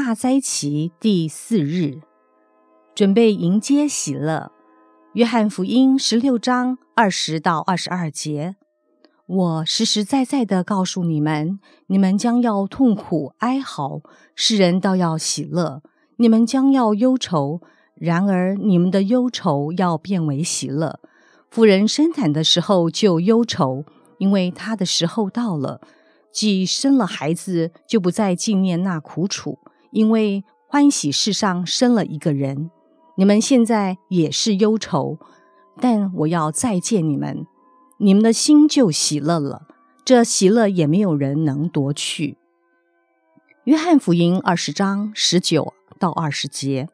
大灾期第四日，准备迎接喜乐。约翰福音十六章二十到二十二节。我实实在在的告诉你们，你们将要痛苦哀嚎，世人倒要喜乐；你们将要忧愁，然而你们的忧愁要变为喜乐。妇人生产的时候就忧愁，因为她的时候到了。既生了孩子，就不再纪念那苦楚，因为欢喜世上生了一个人。你们现在也是忧愁，但我要再见你们，你们的心就喜乐了。这喜乐也没有人能夺去。约翰福音二十章十九到二十节，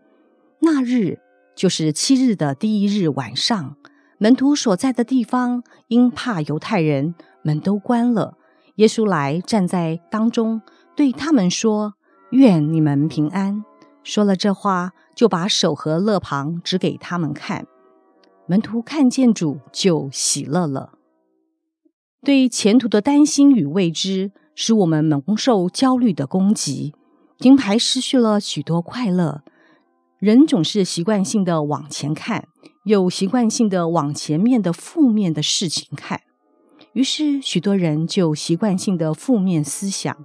那日就是七日的第一日晚上，门徒所在的地方因怕犹太人，门都关了。耶稣来站在当中，对他们说：“愿你们平安。”说了这话，就把手和乐旁指给他们看。门徒看见主，就喜乐了。对前途的担心与未知，使我们蒙受焦虑的攻击，金牌失去了许多快乐。人总是习惯性的往前看，又习惯性的往前面的负面的事情看。于是，许多人就习惯性的负面思想，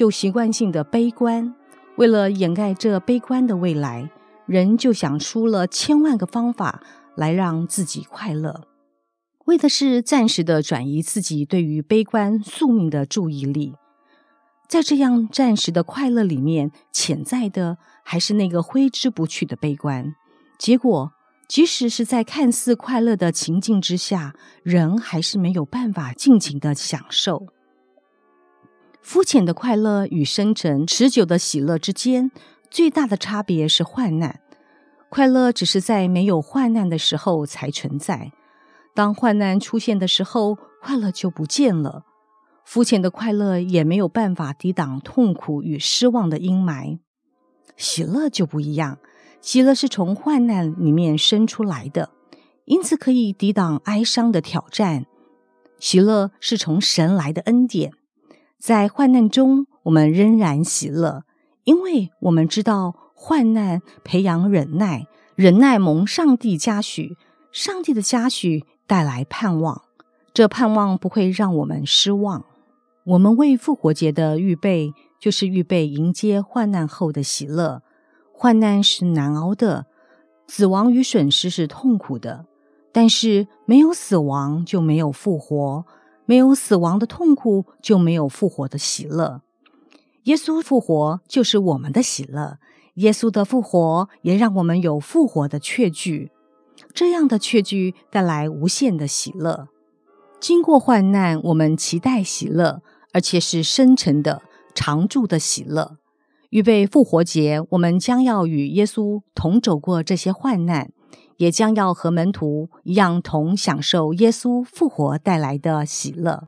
就习惯性的悲观。为了掩盖这悲观的未来，人就想出了千万个方法来让自己快乐，为的是暂时的转移自己对于悲观宿命的注意力。在这样暂时的快乐里面，潜在的还是那个挥之不去的悲观。结果。即使是在看似快乐的情境之下，人还是没有办法尽情的享受。肤浅的快乐与深沉持久的喜乐之间，最大的差别是患难。快乐只是在没有患难的时候才存在，当患难出现的时候，快乐就不见了。肤浅的快乐也没有办法抵挡痛苦与失望的阴霾，喜乐就不一样。喜乐是从患难里面生出来的，因此可以抵挡哀伤的挑战。喜乐是从神来的恩典，在患难中我们仍然喜乐，因为我们知道患难培养忍耐，忍耐蒙上帝嘉许，上帝的嘉许带来盼望，这盼望不会让我们失望。我们为复活节的预备，就是预备迎接患难后的喜乐。患难是难熬的，死亡与损失是痛苦的，但是没有死亡就没有复活，没有死亡的痛苦就没有复活的喜乐。耶稣复活就是我们的喜乐，耶稣的复活也让我们有复活的确据，这样的确据带来无限的喜乐。经过患难，我们期待喜乐，而且是深沉的、常驻的喜乐。预备复活节，我们将要与耶稣同走过这些患难，也将要和门徒一样同享受耶稣复活带来的喜乐。